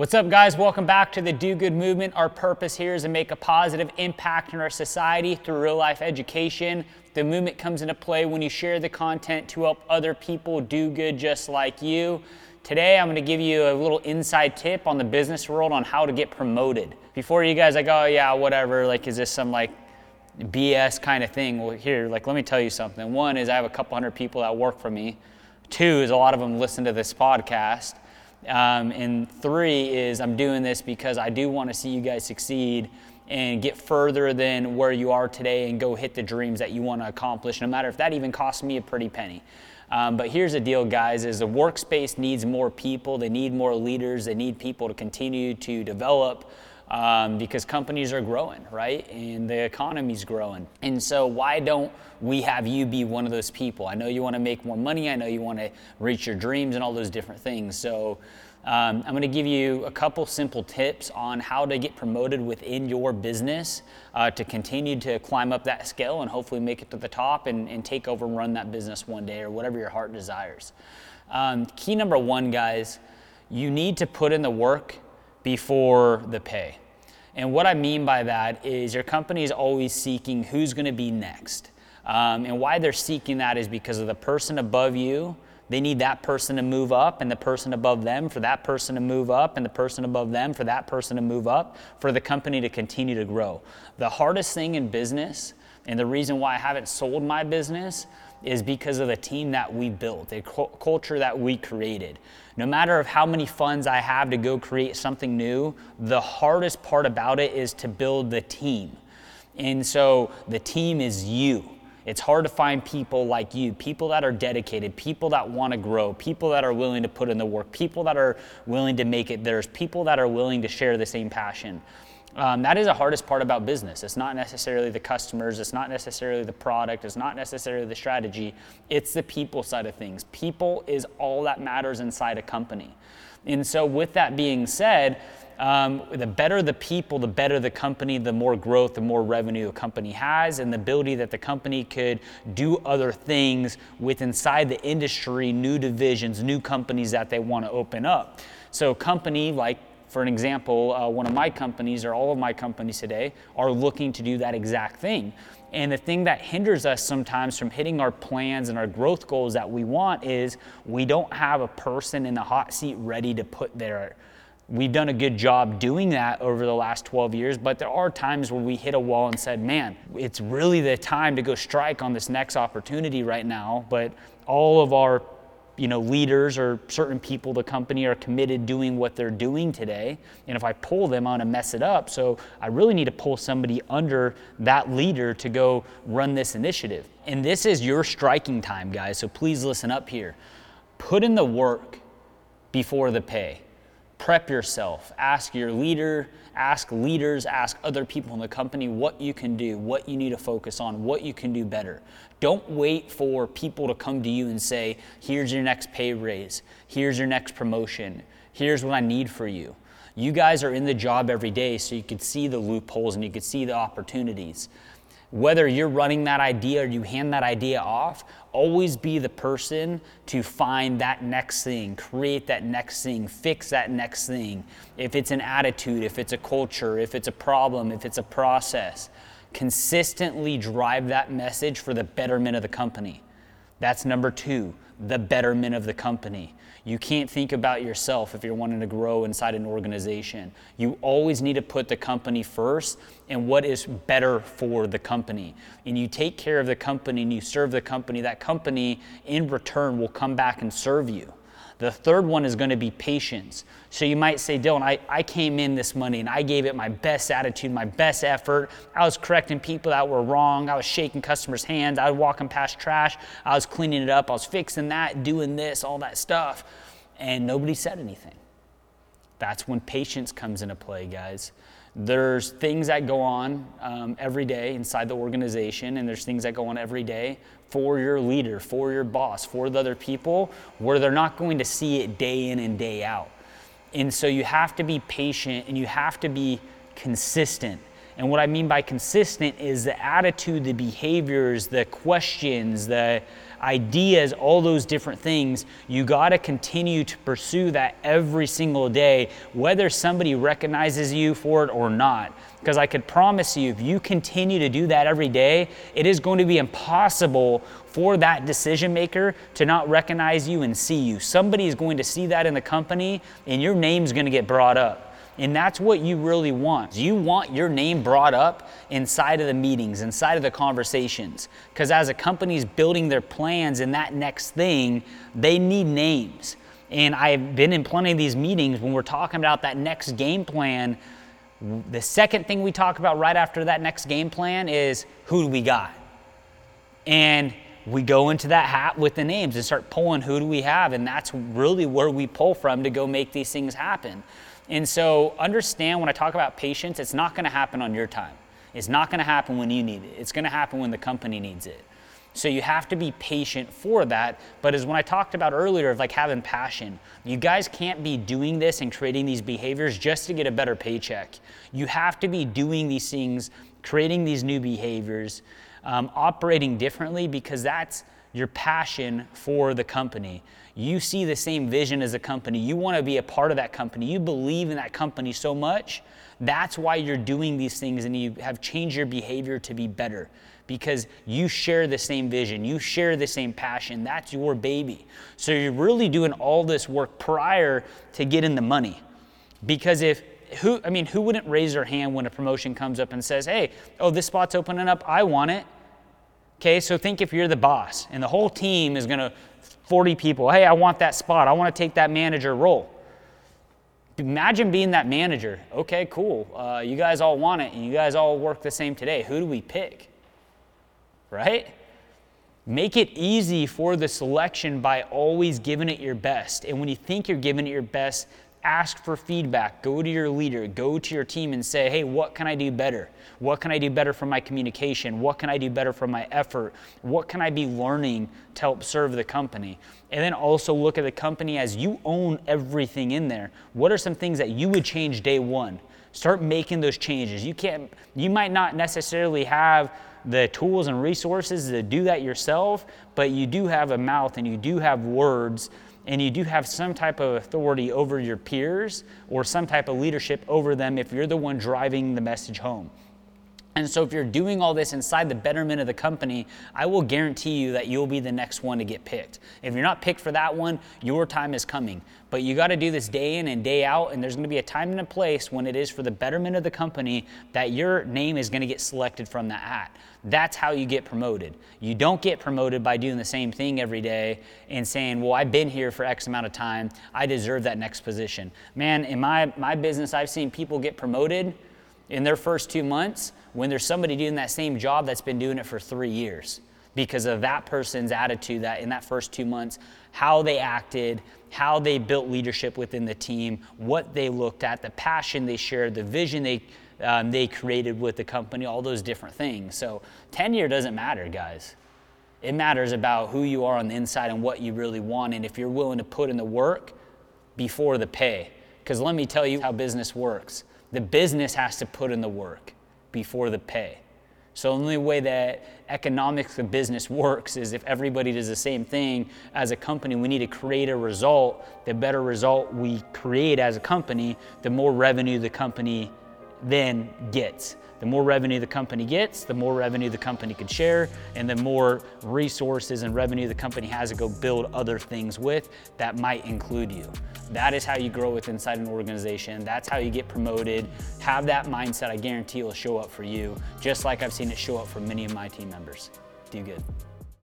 What's up, guys? Welcome back to the Do Good Movement. Our purpose here is to make a positive impact in our society through real life education. The movement comes into play when you share the content to help other people do good just like you. Today, I'm going to give you a little inside tip on the business world on how to get promoted. Before you guys like, oh yeah, whatever. Like, is this some like BS kind of thing? Well, here, like, let me tell you something. One is I have a couple hundred people that work for me. Two is a lot of them listen to this podcast. Um, and three is I'm doing this because I do want to see you guys succeed and get further than where you are today and go hit the dreams that you want to accomplish, no matter if that even costs me a pretty penny. Um, but here's the deal, guys: is the workspace needs more people. They need more leaders. They need people to continue to develop um, because companies are growing, right? And the economy's growing. And so, why don't we have you be one of those people? I know you want to make more money, I know you want to reach your dreams and all those different things. So, um, I'm going to give you a couple simple tips on how to get promoted within your business uh, to continue to climb up that scale and hopefully make it to the top and, and take over and run that business one day or whatever your heart desires. Um, key number one, guys, you need to put in the work before the pay. And what I mean by that is your company is always seeking who's going to be next. Um, and why they're seeking that is because of the person above you. They need that person to move up and the person above them for that person to move up and the person above them for that person to move up for the company to continue to grow. The hardest thing in business, and the reason why I haven't sold my business, is because of the team that we built, the culture that we created. No matter of how many funds I have to go create something new, the hardest part about it is to build the team. And so the team is you. It's hard to find people like you, people that are dedicated, people that want to grow, people that are willing to put in the work, people that are willing to make it theirs, people that are willing to share the same passion. Um, that is the hardest part about business. It's not necessarily the customers, it's not necessarily the product, it's not necessarily the strategy, it's the people side of things. People is all that matters inside a company. And so, with that being said, um, the better the people, the better the company, the more growth, the more revenue a company has, and the ability that the company could do other things with inside the industry, new divisions, new companies that they want to open up. So, a company like for an example, uh, one of my companies or all of my companies today are looking to do that exact thing. And the thing that hinders us sometimes from hitting our plans and our growth goals that we want is we don't have a person in the hot seat ready to put there. We've done a good job doing that over the last 12 years, but there are times where we hit a wall and said, man, it's really the time to go strike on this next opportunity right now. But all of our you know, leaders or certain people the company are committed doing what they're doing today. And if I pull them, I'm gonna mess it up. So I really need to pull somebody under that leader to go run this initiative. And this is your striking time, guys. So please listen up here. Put in the work before the pay prep yourself. Ask your leader, ask leaders, ask other people in the company what you can do, what you need to focus on, what you can do better. Don't wait for people to come to you and say, here's your next pay raise, here's your next promotion, here's what I need for you. You guys are in the job every day, so you could see the loopholes and you could see the opportunities whether you're running that idea or you hand that idea off, always be the person to find that next thing, create that next thing, fix that next thing. If it's an attitude, if it's a culture, if it's a problem, if it's a process, consistently drive that message for the betterment of the company. That's number two, the betterment of the company. You can't think about yourself if you're wanting to grow inside an organization. You always need to put the company first and what is better for the company. And you take care of the company and you serve the company, that company in return will come back and serve you. The third one is going to be patience. So you might say, Dylan, I, I came in this money and I gave it my best attitude, my best effort. I was correcting people that were wrong. I was shaking customers' hands. I was walking past trash. I was cleaning it up. I was fixing that, doing this, all that stuff. And nobody said anything. That's when patience comes into play, guys. There's things that go on um, every day inside the organization, and there's things that go on every day for your leader, for your boss, for the other people, where they're not going to see it day in and day out. And so you have to be patient and you have to be consistent. And what I mean by consistent is the attitude, the behaviors, the questions, the ideas, all those different things. You got to continue to pursue that every single day, whether somebody recognizes you for it or not. Because I could promise you, if you continue to do that every day, it is going to be impossible for that decision maker to not recognize you and see you. Somebody is going to see that in the company, and your name's going to get brought up. And that's what you really want. You want your name brought up inside of the meetings, inside of the conversations. Because as a company's building their plans and that next thing, they need names. And I've been in plenty of these meetings when we're talking about that next game plan. The second thing we talk about right after that next game plan is who do we got? And we go into that hat with the names and start pulling who do we have. And that's really where we pull from to go make these things happen. And so understand when I talk about patience, it's not going to happen on your time. It's not going to happen when you need it. It's going to happen when the company needs it. So you have to be patient for that. But as when I talked about earlier of like having passion, you guys can't be doing this and creating these behaviors just to get a better paycheck. You have to be doing these things, creating these new behaviors, um, operating differently because that's your passion for the company. You see the same vision as a company. You want to be a part of that company. You believe in that company so much. That's why you're doing these things and you have changed your behavior to be better because you share the same vision. You share the same passion. That's your baby. So you're really doing all this work prior to getting the money. Because if who I mean, who wouldn't raise their hand when a promotion comes up and says, "Hey, oh, this spot's opening up. I want it." Okay, so think if you're the boss and the whole team is going to 40 people, hey, I want that spot. I want to take that manager role. Imagine being that manager. Okay, cool. Uh, you guys all want it and you guys all work the same today. Who do we pick? Right? Make it easy for the selection by always giving it your best. And when you think you're giving it your best, ask for feedback. Go to your leader, go to your team and say, hey, what can I do better? What can I do better for my communication? What can I do better for my effort? What can I be learning to help serve the company? And then also look at the company as you own everything in there. What are some things that you would change day one? Start making those changes. You can't, you might not necessarily have the tools and resources to do that yourself, but you do have a mouth and you do have words and you do have some type of authority over your peers or some type of leadership over them if you're the one driving the message home. And so, if you're doing all this inside the betterment of the company, I will guarantee you that you'll be the next one to get picked. If you're not picked for that one, your time is coming. But you got to do this day in and day out, and there's going to be a time and a place when it is for the betterment of the company that your name is going to get selected from that hat. That's how you get promoted. You don't get promoted by doing the same thing every day and saying, Well, I've been here for X amount of time, I deserve that next position. Man, in my, my business, I've seen people get promoted in their first two months when there's somebody doing that same job that's been doing it for three years because of that person's attitude that in that first two months how they acted how they built leadership within the team what they looked at the passion they shared the vision they um, they created with the company all those different things. So tenure doesn't matter guys. It matters about who you are on the inside and what you really want and if you're willing to put in the work before the pay. Because let me tell you how business works the business has to put in the work before the pay. So the only way that economics of business works is if everybody does the same thing as a company. We need to create a result. The better result we create as a company, the more revenue the company then gets. The more revenue the company gets, the more revenue the company could share, and the more resources and revenue the company has to go build other things with that might include you. That is how you grow with inside an organization. That's how you get promoted. Have that mindset. I guarantee it will show up for you, just like I've seen it show up for many of my team members. Do good.